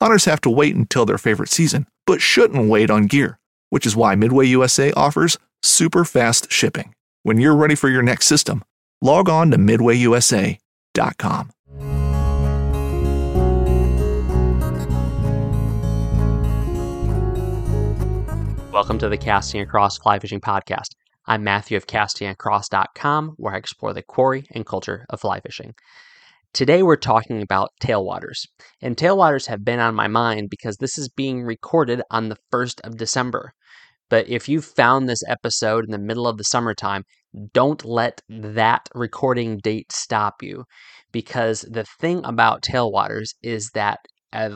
Hunters have to wait until their favorite season, but shouldn't wait on gear, which is why Midway USA offers super fast shipping. When you're ready for your next system, log on to MidwayUSA.com. Welcome to the Casting Across Fly Fishing Podcast. I'm Matthew of castingacross.com, where I explore the quarry and culture of fly fishing. Today we're talking about tailwaters. And tailwaters have been on my mind because this is being recorded on the 1st of December. But if you found this episode in the middle of the summertime, don't let that recording date stop you. Because the thing about tailwaters is that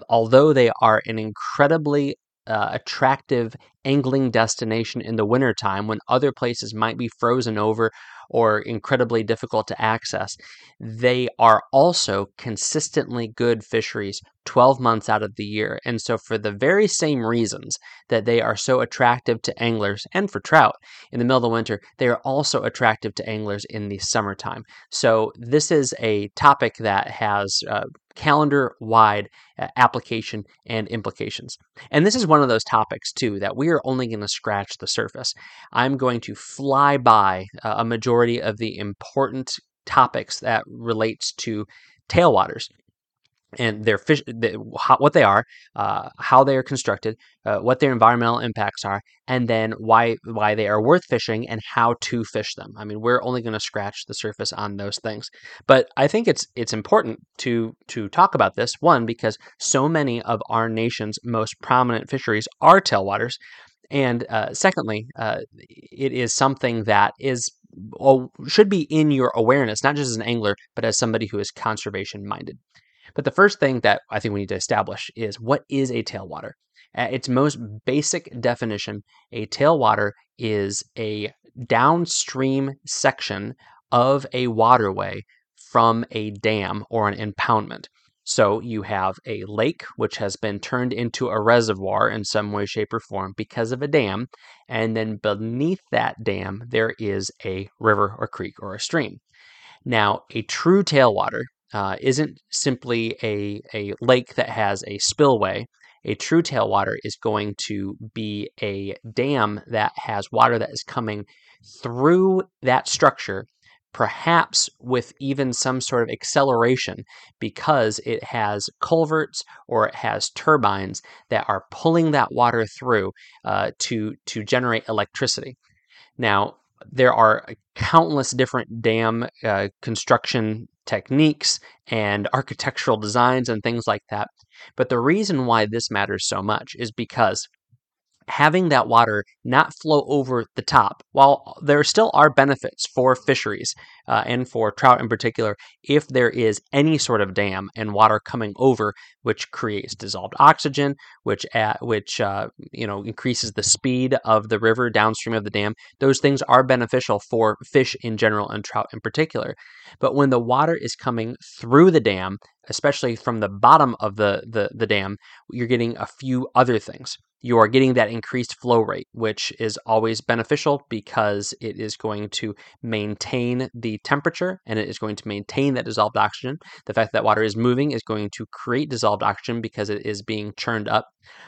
although they are an incredibly uh, attractive angling destination in the wintertime when other places might be frozen over or incredibly difficult to access. They are also consistently good fisheries 12 months out of the year. And so, for the very same reasons that they are so attractive to anglers and for trout in the middle of the winter, they are also attractive to anglers in the summertime. So, this is a topic that has uh, calendar wide uh, application and implications. And this is one of those topics, too, that we are only going to scratch the surface. I'm going to fly by uh, a majority of the important topics that relates to tailwaters and their fish, the, how, what they are, uh, how they are constructed, uh, what their environmental impacts are, and then why why they are worth fishing and how to fish them. I mean, we're only going to scratch the surface on those things, but I think it's it's important to to talk about this one because so many of our nation's most prominent fisheries are tailwaters, and uh, secondly, uh, it is something that is well, should be in your awareness, not just as an angler, but as somebody who is conservation minded. But the first thing that I think we need to establish is what is a tailwater? At its most basic definition, a tailwater is a downstream section of a waterway from a dam or an impoundment. So you have a lake which has been turned into a reservoir in some way, shape, or form because of a dam, and then beneath that dam there is a river or creek or a stream. Now, a true tailwater uh, isn't simply a, a lake that has a spillway. A true tailwater is going to be a dam that has water that is coming through that structure, perhaps with even some sort of acceleration because it has culverts or it has turbines that are pulling that water through uh, to, to generate electricity. Now, there are countless different dam uh, construction techniques and architectural designs and things like that. But the reason why this matters so much is because having that water not flow over the top, while there still are benefits for fisheries uh, and for trout in particular, if there is any sort of dam and water coming over, which creates dissolved oxygen, which at, which uh, you know increases the speed of the river downstream of the dam, those things are beneficial for fish in general and trout in particular. But when the water is coming through the dam, especially from the bottom of the, the, the dam, you're getting a few other things. You are getting that increased flow rate, which is always beneficial because it is going to maintain the temperature and it is going to maintain that dissolved oxygen. The fact that water is moving is going to create dissolved oxygen because it is being churned up.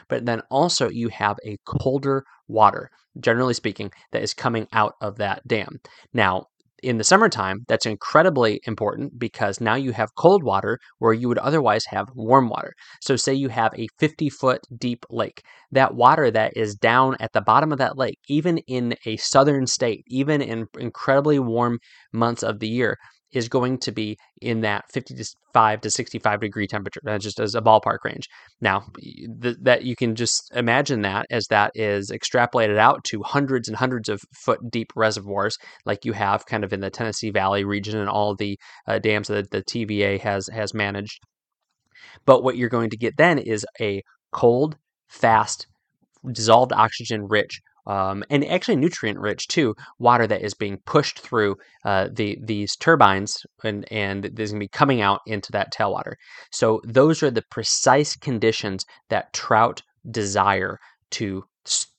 But then also, you have a colder water, generally speaking, that is coming out of that dam. Now, in the summertime, that's incredibly important because now you have cold water where you would otherwise have warm water. So, say you have a 50 foot deep lake, that water that is down at the bottom of that lake, even in a southern state, even in incredibly warm months of the year, is going to be in that 55 to 65 degree temperature. That's just as a ballpark range. Now, th- that you can just imagine that as that is extrapolated out to hundreds and hundreds of foot deep reservoirs, like you have kind of in the Tennessee Valley region and all the uh, dams that the TVA has has managed. But what you're going to get then is a cold, fast, dissolved oxygen rich um, and actually nutrient rich too water that is being pushed through uh, the these turbines and and is going to be coming out into that tailwater so those are the precise conditions that trout desire to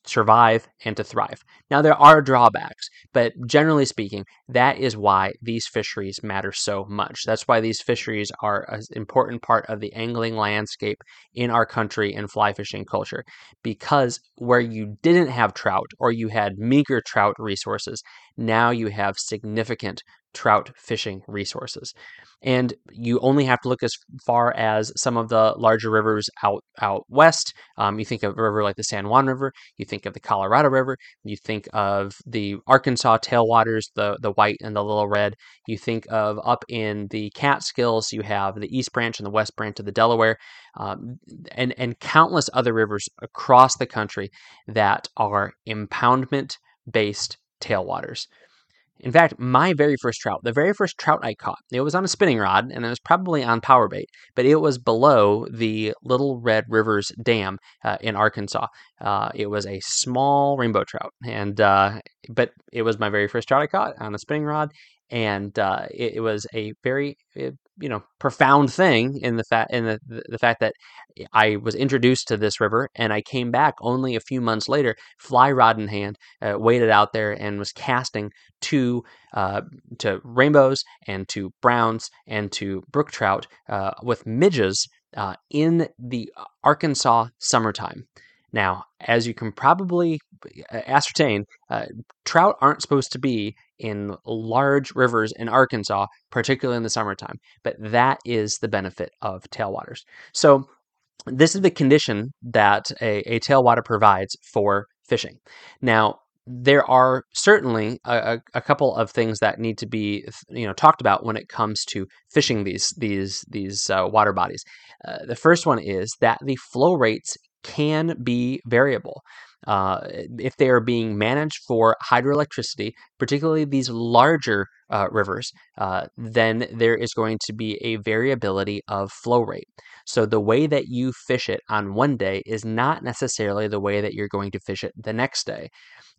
survive and to thrive. Now, there are drawbacks, but generally speaking, that is why these fisheries matter so much. That's why these fisheries are an important part of the angling landscape in our country and fly fishing culture. Because where you didn't have trout or you had meager trout resources, now you have significant trout fishing resources. And you only have to look as far as some of the larger rivers out out west. Um, you think of a river like the San Juan River, you think of the Colorado River, you think of the Arkansas tailwaters, the the white and the little red. You think of up in the Catskills, you have the East Branch and the West Branch of the Delaware, um, and and countless other rivers across the country that are impoundment based tailwaters. In fact, my very first trout, the very first trout I caught, it was on a spinning rod and it was probably on power bait, but it was below the Little Red Rivers Dam uh, in Arkansas. Uh, it was a small rainbow trout, and uh, but it was my very first trout I caught on a spinning rod, and uh, it, it, was a very you know profound thing in the fact in the, the fact that I was introduced to this river and I came back only a few months later, fly rod in hand, uh, waded out there and was casting to uh, to rainbows and to browns and to brook trout uh, with midges uh, in the Arkansas summertime. Now, as you can probably ascertain, uh, trout aren't supposed to be in large rivers in Arkansas, particularly in the summertime, but that is the benefit of tailwaters. So, this is the condition that a, a tailwater provides for fishing. Now, there are certainly a, a, couple of things that need to be you know talked about when it comes to fishing these these these uh, water bodies. Uh, the first one is that the flow rates can be variable. Uh, if they are being managed for hydroelectricity, particularly these larger uh, rivers, uh, then there is going to be a variability of flow rate. So the way that you fish it on one day is not necessarily the way that you're going to fish it the next day.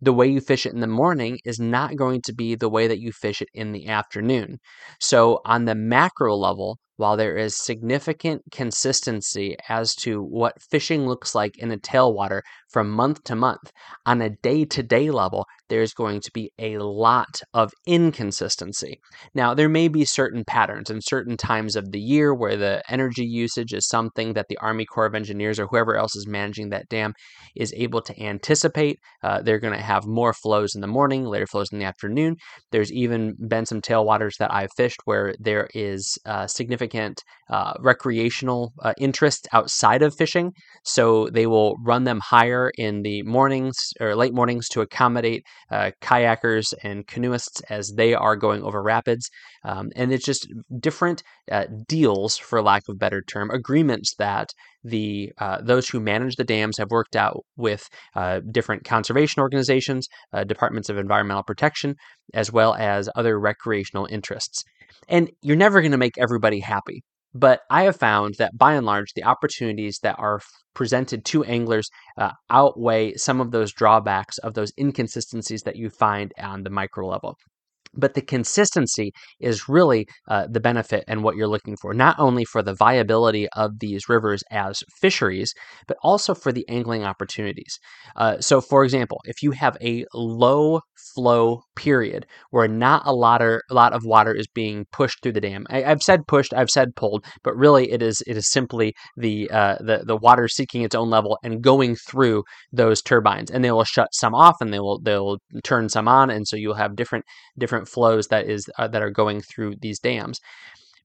The way you fish it in the morning is not going to be the way that you fish it in the afternoon. So on the macro level, while there is significant consistency as to what fishing looks like in a tailwater from month to month, on a day to day level, there's going to be a lot of inconsistency. Now, there may be certain patterns and certain times of the year where the energy usage is something that the Army Corps of Engineers or whoever else is managing that dam is able to anticipate. Uh, they're going to have more flows in the morning, later flows in the afternoon. There's even been some tailwaters that I've fished where there is uh, significant significant uh, recreational uh, interest outside of fishing. So they will run them higher in the mornings or late mornings to accommodate uh, kayakers and canoeists as they are going over rapids. Um, and it's just different uh, deals, for lack of a better term, agreements that the uh, those who manage the dams have worked out with uh, different conservation organizations, departments of environmental protection, as well as other recreational interests. And you're never going to make everybody happy. But I have found that by and large, the opportunities that are presented to anglers uh, outweigh some of those drawbacks of those inconsistencies that you find on the micro level. But the consistency is really uh, the benefit and what you're looking for, not only for the viability of these rivers as fisheries, but also for the angling opportunities. Uh, so, for example, if you have a low flow period where not a lot, of, a lot of water is being pushed through the dam, I, have said pushed, I've said pulled, but really it is it is simply the uh, the the water seeking its own level and going through those turbines, and they will shut some off and they will they'll turn some on, and so you'll have different different flows that is uh, that are going through these dams.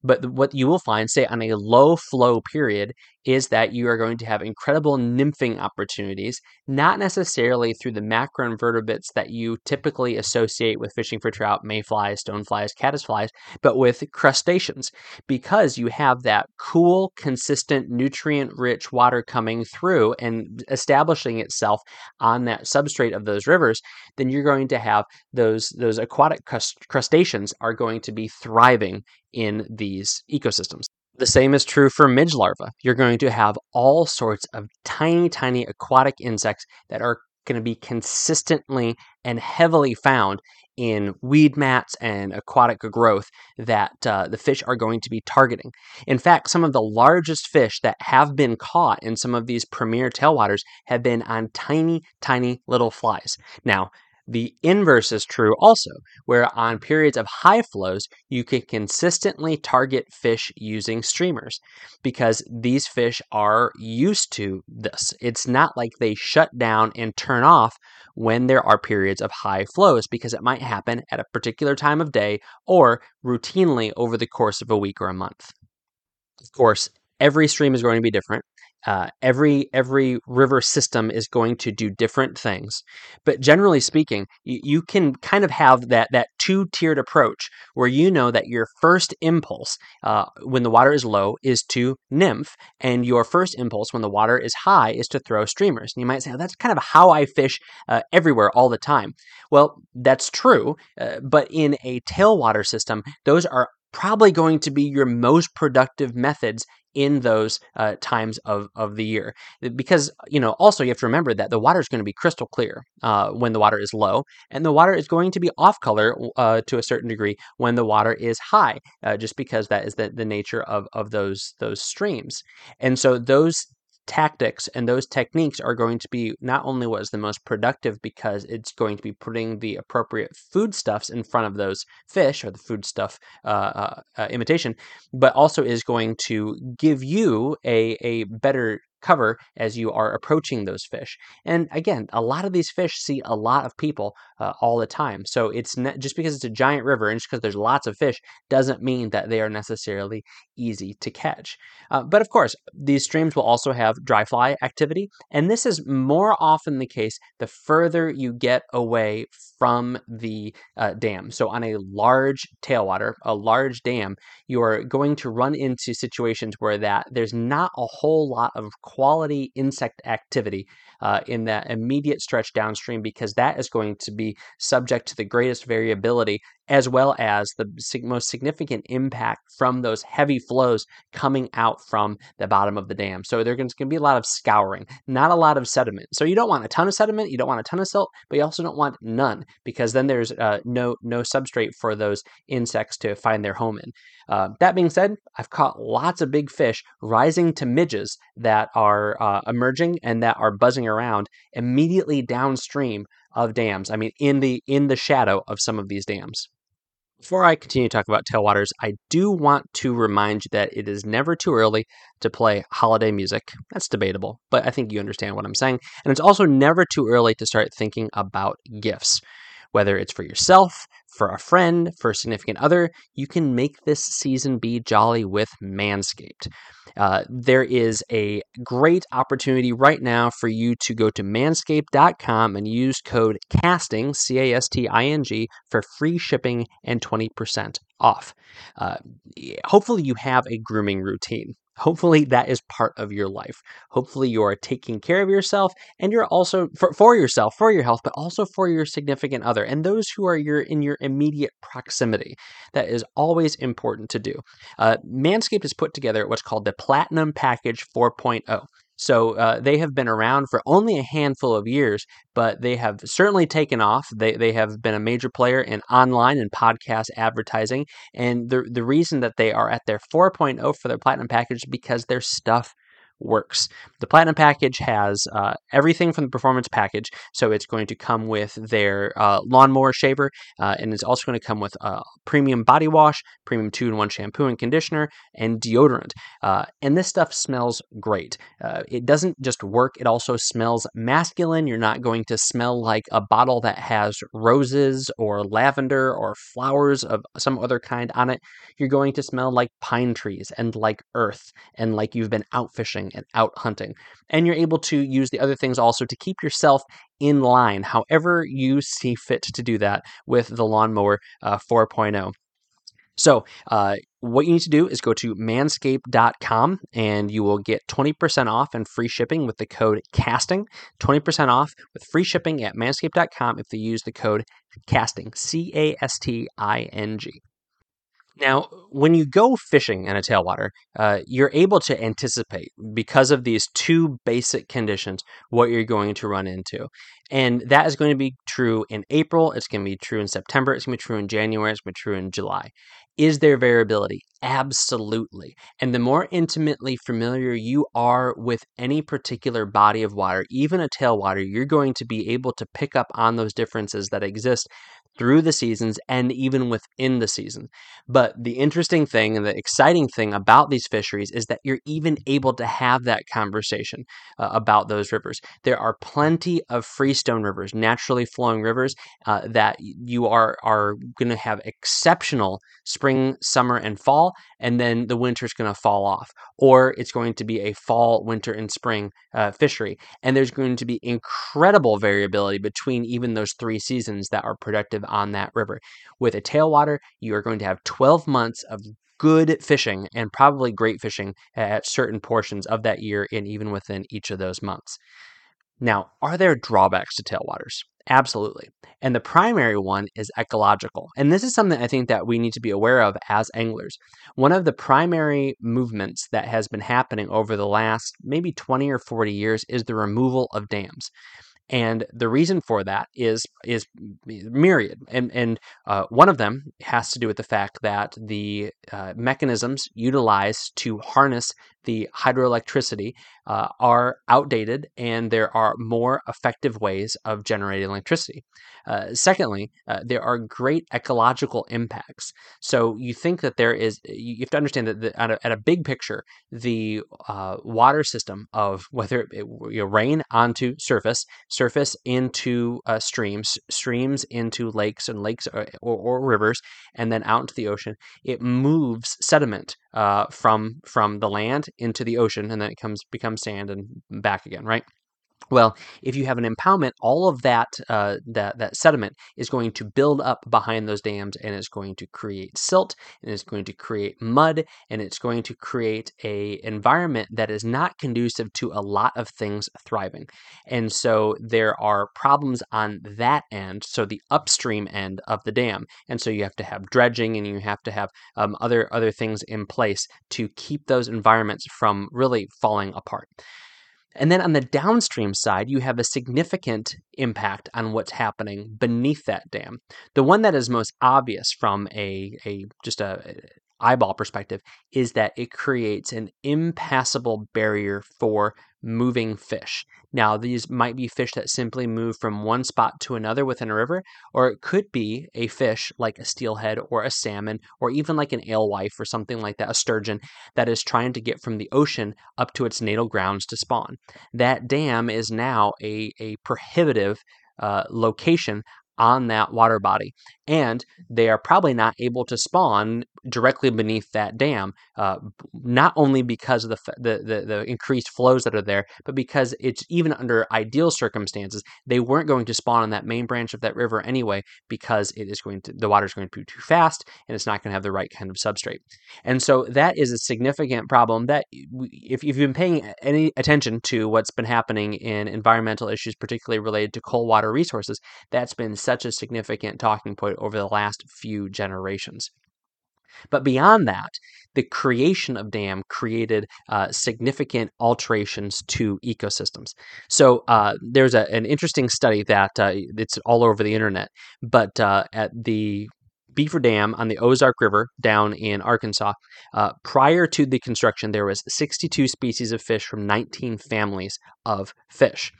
But what you will find, say, on a low flow period, is that you are going to have incredible nymphing opportunities, not necessarily through the macroinvertebrates that you typically associate with fishing for trout, mayflies, stoneflies, caddisflies, but with crustaceans, because you have that cool, consistent, nutrient rich water coming through and establishing itself on that substrate of those rivers, then you're going to have those, those aquatic crustaceans are going to be thriving in these ecosystems. The same is true for midge larvae. You're going to have all sorts of tiny, tiny aquatic insects that are going to be consistently and heavily found in weed mats and aquatic growth that uh, the fish are going to be targeting. In fact, some of the largest fish that have been caught in some of these premier tailwaters have been on tiny, tiny little flies. Now, the inverse is true also, where on periods of high flows, you can consistently target fish using streamers because these fish are used to this. It's not like they shut down and turn off when there are periods of high flows because it might happen at a particular time of day or routinely over the course of a week or a month. Of course, every stream is going to be different. Uh, every every river system is going to do different things, but generally speaking, you, you can kind of have that that two tiered approach where you know that your first impulse uh, when the water is low is to nymph, and your first impulse when the water is high is to throw streamers. And you might say oh, that's kind of how I fish uh, everywhere all the time. Well, that's true, uh, but in a tailwater system, those are probably going to be your most productive methods in those uh, times of, of the year. Because, you know, also you have to remember that the water is going to be crystal clear uh, when the water is low, and the water is going to be off color uh, to a certain degree when the water is high, uh, just because that is the, the nature of, of those, those streams. And so those tactics and those techniques are going to be not only what is the most productive because it's going to be putting the appropriate foodstuffs in front of those fish or the foodstuff uh, uh, uh, imitation, but also is going to give you a, a better cover as you are approaching those fish. And again, a lot of these fish see a lot of people uh, all the time. So it's not, just because it's a giant river and just because there's lots of fish doesn't mean that they are necessarily easy to catch. Uh, but of course, these streams will also have dry fly activity, and this is more often the case the further you get away from the uh, dam. So on a large tailwater, a large dam, you are going to run into situations where that there's not a whole lot of quality insect activity uh, in that immediate stretch downstream because that is going to subject to the greatest variability as well as the most significant impact from those heavy flows coming out from the bottom of the dam. So there's going to be a lot of scouring, not a lot of sediment. So you don't want a ton of sediment, you don't want a ton of silt, but you also don't want none because then there's uh, no no substrate for those insects to find their home in. Uh, that being said, I've caught lots of big fish rising to midges that are uh, emerging and that are buzzing around immediately downstream of dams. I mean, in the in the shadow of some of these dams. Before I continue to talk about tailwaters, I do want to remind you that it is never too early to play holiday music. That's debatable, but I think you understand what I'm saying. And it's also never too early to start thinking about gifts. Whether it's for yourself, for a friend, for a significant other, you can make this season be jolly with Manscaped. Uh, there is a great opportunity right now for you to go to manscaped.com and use code CASTING, C A S T I N G, for free shipping and 20% off. Uh, hopefully, you have a grooming routine. Hopefully, that is part of your life. Hopefully, you are taking care of yourself and you're also for, for yourself, for your health, but also for your significant other and those who are your in your immediate proximity. That is always important to do. Uh, Manscaped has put together what's called the Platinum Package 4.0. So uh, they have been around for only a handful of years, but they have certainly taken off. They, they have been a major player in online and podcast advertising. And the, the reason that they are at their 4.0 for their platinum package is because their stuff works. The Platinum package has uh, everything from the performance package, so it's going to come with their uh, lawnmower shaver, uh, and it's also going to come with a premium body wash, premium two in one shampoo and conditioner, and deodorant. Uh, and this stuff smells great. Uh, it doesn't just work; it also smells masculine. You're not going to smell like a bottle that has roses or lavender or flowers of some other kind on it. You're going to smell like pine trees and like earth and like you've been out fishing and out hunting. And you're able to use the other things also to keep yourself in line, however you see fit to do that with the Lawnmower uh, 4.0. So, uh, what you need to do is go to manscaped.com and you will get 20% off and free shipping with the code CASTING. 20% off with free shipping at manscaped.com if you use the code CASTING. C A S T I N G. Now, when you go fishing in a tailwater, uh, you're able to anticipate because of these two basic conditions what you're going to run into. And that is going to be true in April, it's going to be true in September, it's going to be true in January, it's going to be true in July. Is there variability? Absolutely. And the more intimately familiar you are with any particular body of water, even a tailwater, you're going to be able to pick up on those differences that exist through the seasons and even within the season. But the interesting thing and the exciting thing about these fisheries is that you're even able to have that conversation uh, about those rivers. There are plenty of freestone rivers, naturally flowing rivers uh, that you are are going to have exceptional spring, summer, and fall, and then the winter is going to fall off, or it's going to be a fall, winter, and spring uh, fishery, and there's going to be incredible variability between even those three seasons that are productive on that river. With a tailwater, you are going to have 12 months of good fishing and probably great fishing at certain portions of that year and even within each of those months. Now, are there drawbacks to tailwaters? Absolutely. And the primary one is ecological. And this is something I think that we need to be aware of as anglers. One of the primary movements that has been happening over the last maybe 20 or 40 years is the removal of dams and the reason for that is is myriad and and uh, one of them has to do with the fact that the uh, mechanisms utilized to harness the hydroelectricity uh, are outdated and there are more effective ways of generating electricity. Uh, secondly, uh, there are great ecological impacts. So you think that there is, you have to understand that the, at, a, at, a, big picture, the uh, water system of whether it, you know, rain onto surface, surface into uh, streams, streams into lakes and lakes or, uh, or, or, rivers, and then out into the ocean, it moves sediment Uh, from from the land into the ocean, and then it comes becomes sand and back again, right? Well, if you have an impoundment, all of that uh, that that sediment is going to build up behind those dams, and it's going to create silt, and it's going to create mud, and it's going to create a environment that is not conducive to a lot of things thriving. And so there are problems on that end, so the upstream end of the dam, and so you have to have dredging, and you have to have um, other other things in place to keep those environments from really falling apart. And then on the downstream side, you have a significant impact on what's happening beneath that dam. The one that is most obvious from a, a just a eyeball perspective is that it creates an impassable barrier for moving fish. Now, these might be fish that simply move from one spot to another within a river, or it could be a fish like a steelhead or a salmon, or even like an alewife or something like that, a sturgeon, that is trying to get from the ocean up to its natal grounds to spawn. That dam is now a, a prohibitive uh, location on that water body. And they are probably not able to spawn directly beneath that dam, uh, not only because of the, the, the, the, increased flows that are there, but because it's even under ideal circumstances, they weren't going to spawn on that main branch of that river anyway, because it is going to, the water is going to be too fast and it's not going to have the right kind of substrate. And so that is a significant problem that if, if you've been paying any attention to what's been happening in environmental issues, particularly related to cold water resources, that's been such a significant talking point over the last few generations. But beyond that, the creation of dam created uh, significant alterations to ecosystems. So uh, there's a, an interesting study that uh, it's all over the internet, but uh, at the Beaver Dam on the Ozark River down in Arkansas. Uh, prior to the construction, there was 62 species of fish from 19 families of fish,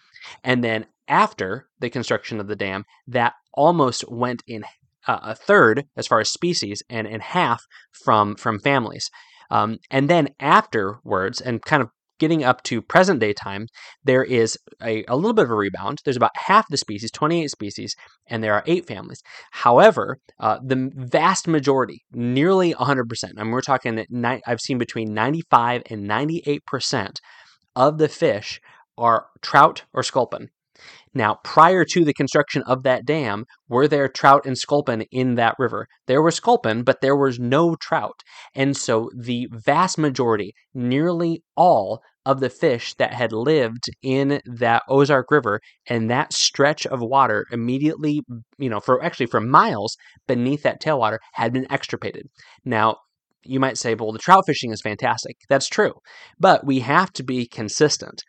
and then after the construction of the dam, that almost went in uh, a third as far as species and in half from from families. Um, and then afterwards, and kind of getting up to present day time, there is a, a little bit of a rebound. There's about half the species, 28 species, and there are eight families. However, uh, the vast majority, nearly 100%, and we're talking, ni- I've seen between 95 and 98% of the fish are trout or sculpin. Now, prior to the construction of that dam, were there trout and sculpin in that river? There were sculpin, but there was no trout. And so the vast majority, nearly all of the fish that had lived in that Ozark River and that stretch of water immediately, you know, for actually for miles beneath that tailwater had been extirpated. Now, you might say, well, the trout fishing is fantastic. That's true. But we have to be consistent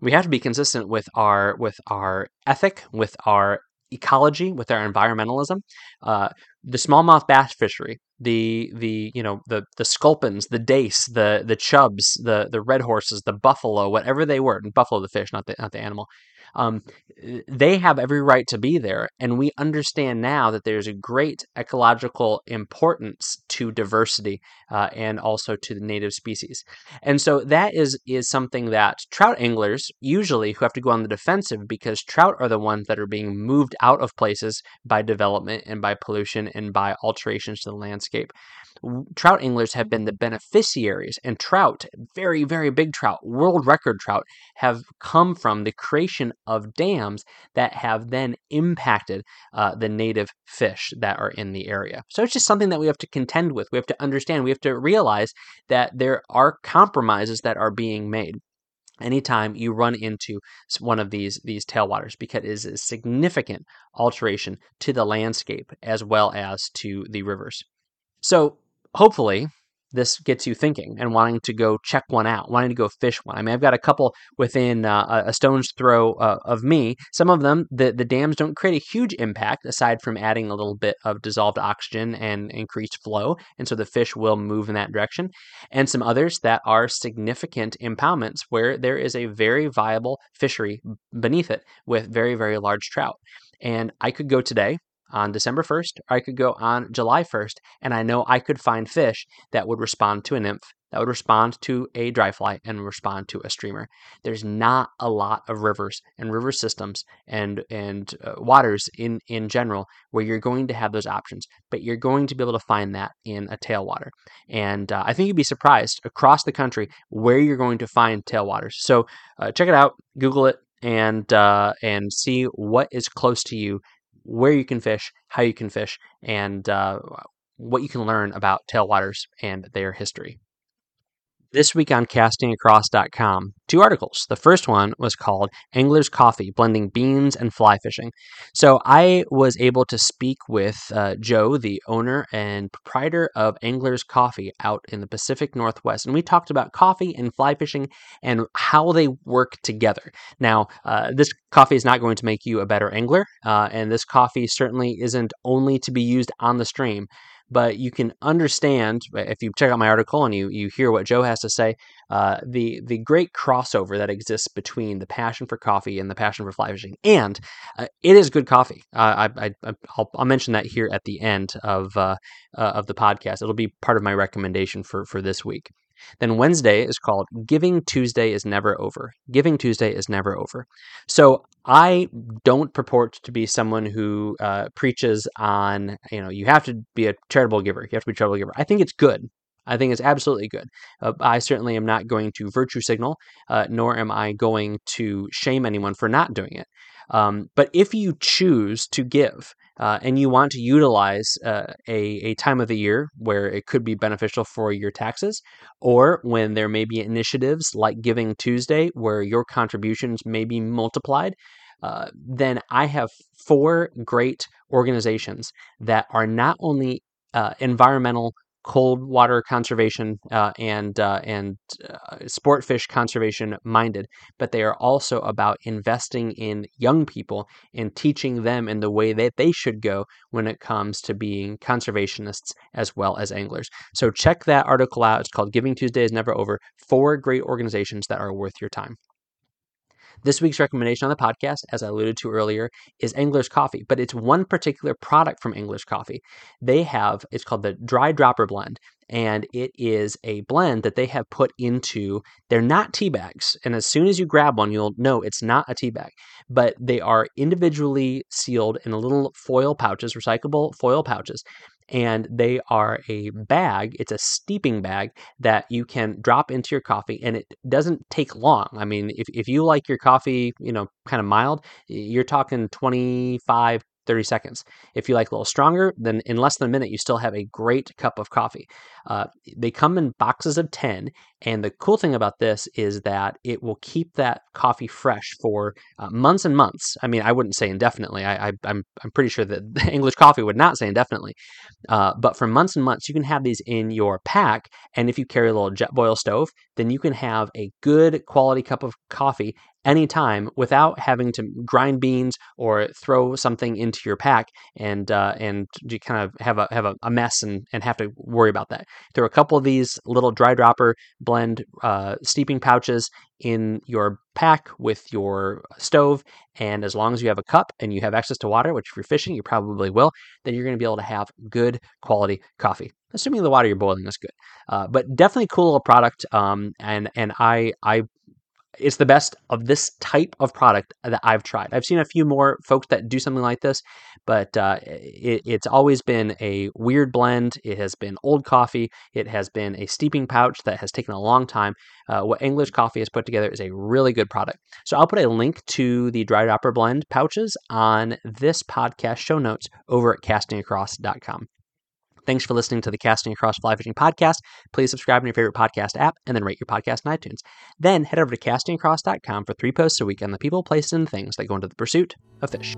we have to be consistent with our with our ethic, with our ecology, with our environmentalism. Uh, the smallmouth bass fishery, the the you know the the sculpins, the dace, the the chubs, the the red horses, the buffalo, whatever they were, and buffalo the fish, not the not the animal. Um, they have every right to be there, and we understand now that there's a great ecological importance to diversity uh, and also to the native species. And so that is is something that trout anglers usually who have to go on the defensive because trout are the ones that are being moved out of places by development and by pollution and by alterations to the landscape trout anglers have been the beneficiaries, and trout, very, very big trout, world record trout, have come from the creation of dams that have then impacted uh, the native fish that are in the area. So it's just something that we have to contend with. We have to understand, we have to realize that there are compromises that are being made anytime you run into one of these these tailwaters because it is a significant alteration to the landscape as well as to the rivers. So hopefully this gets you thinking and wanting to go check one out, wanting to go fish one. I mean, I've got a couple within uh, a stone's throw uh, of me. Some of them, the, the dams don't create a huge impact aside from adding a little bit of dissolved oxygen and increased flow. And so the fish will move in that direction. And some others that are significant impoundments where there is a very viable fishery beneath it with very, very large trout. And I could go today on December 1st, or I could go on July 1st, and I know I could find fish that would respond to a nymph, that would respond to a dry fly, and respond to a streamer. There's not a lot of rivers and river systems and and uh, waters in in general where you're going to have those options, but you're going to be able to find that in a tailwater. And uh, I think you'd be surprised across the country where you're going to find tailwaters. So uh, check it out, Google it, and uh, and see what is close to you where you can fish, how you can fish, and uh, what you can learn about tailwaters and their history. This week on castingacross.com, two articles. The first one was called Angler's Coffee Blending Beans and Fly Fishing. So I was able to speak with uh, Joe, the owner and proprietor of Angler's Coffee out in the Pacific Northwest. And we talked about coffee and fly fishing and how they work together. Now, uh, this coffee is not going to make you a better angler, uh, and this coffee certainly isn't only to be used on the stream but you can understand if you check out my article and you you hear what Joe has to say, uh, the the great crossover that exists between the passion for coffee and the passion for fly fishing, and uh, it is good coffee. Uh, I, I will I'll mention that here at the end of uh, uh, of the podcast. It'll be part of my recommendation for for this week. Then Wednesday is called Giving Tuesday is Never Over. Giving Tuesday is never over. So I don't purport to be someone who uh, preaches on, you know, you have to be a charitable giver. You have to be a charitable giver. I think it's good. I think it's absolutely good. Uh, I certainly am not going to virtue signal, uh, nor am I going to shame anyone for not doing it. Um, but if you choose to give, uh, and you want to utilize uh, a, a time of the year where it could be beneficial for your taxes, or when there may be initiatives like Giving Tuesday where your contributions may be multiplied, uh, then I have four great organizations that are not only uh, environmental cold water conservation uh, and uh, and uh, sport fish conservation minded, but they are also about investing in young people and teaching them in the way that they should go when it comes to being conservationists as well as anglers. So check that article out. It's called "Giving Tuesday is Never Over." Four great organizations that are worth your time. This week's recommendation on the podcast, as I alluded to earlier, is Angler's Coffee, but it's one particular product from Angler's Coffee. They have, it's called the Dry Dropper Blend, and it is a blend that they have put into, they're not tea bags. And as soon as you grab one, you'll know it's not a tea bag, but they are individually sealed in little foil pouches, recyclable foil pouches and they are a bag. It's a steeping bag that you can drop into your coffee, and it doesn't take long. I mean, if, if you like your coffee, you know, kind of mild, you're talking 25 30 seconds. If you like a little stronger, then in less than a minute, you still have a great cup of coffee. Uh, they come in boxes of 10. And the cool thing about this is that it will keep that coffee fresh for uh, months and months. I mean, I wouldn't say indefinitely. I, am I'm, I'm pretty sure that Angler's coffee would not say indefinitely. Uh, but for months and months, you can have these in your pack. And if you carry a little Jetboil stove, then you can have a good quality cup of coffee anytime without having to grind beans or throw something into your pack and uh, and you kind of have a have a, mess and, and have to worry about that. Throw a couple of these little dry dropper blend uh, steeping pouches in your pack with your stove. And as long as you have a cup and you have access to water, which if you're fishing, you probably will, then you're going to be able to have good quality coffee. Assuming the water you're boiling is good, uh, but definitely cool little product. Um, and and I I it's the best of this type of product that I've tried. I've seen a few more folks that do something like this, but uh, it, it's always been a weird blend. It has been old coffee. It has been a steeping pouch that has taken a long time. Uh, what Angler's Coffee has put together is a really good product. So I'll put a link to the dry dropper blend pouches on this podcast show notes over at castingacross.com. Thanks for listening to the Casting Across Fly Fishing podcast. Please subscribe in your favorite podcast app and then rate your podcast on iTunes. Then head over to castingacross.com for three posts a week on the people, places, and things that go into the pursuit of fish.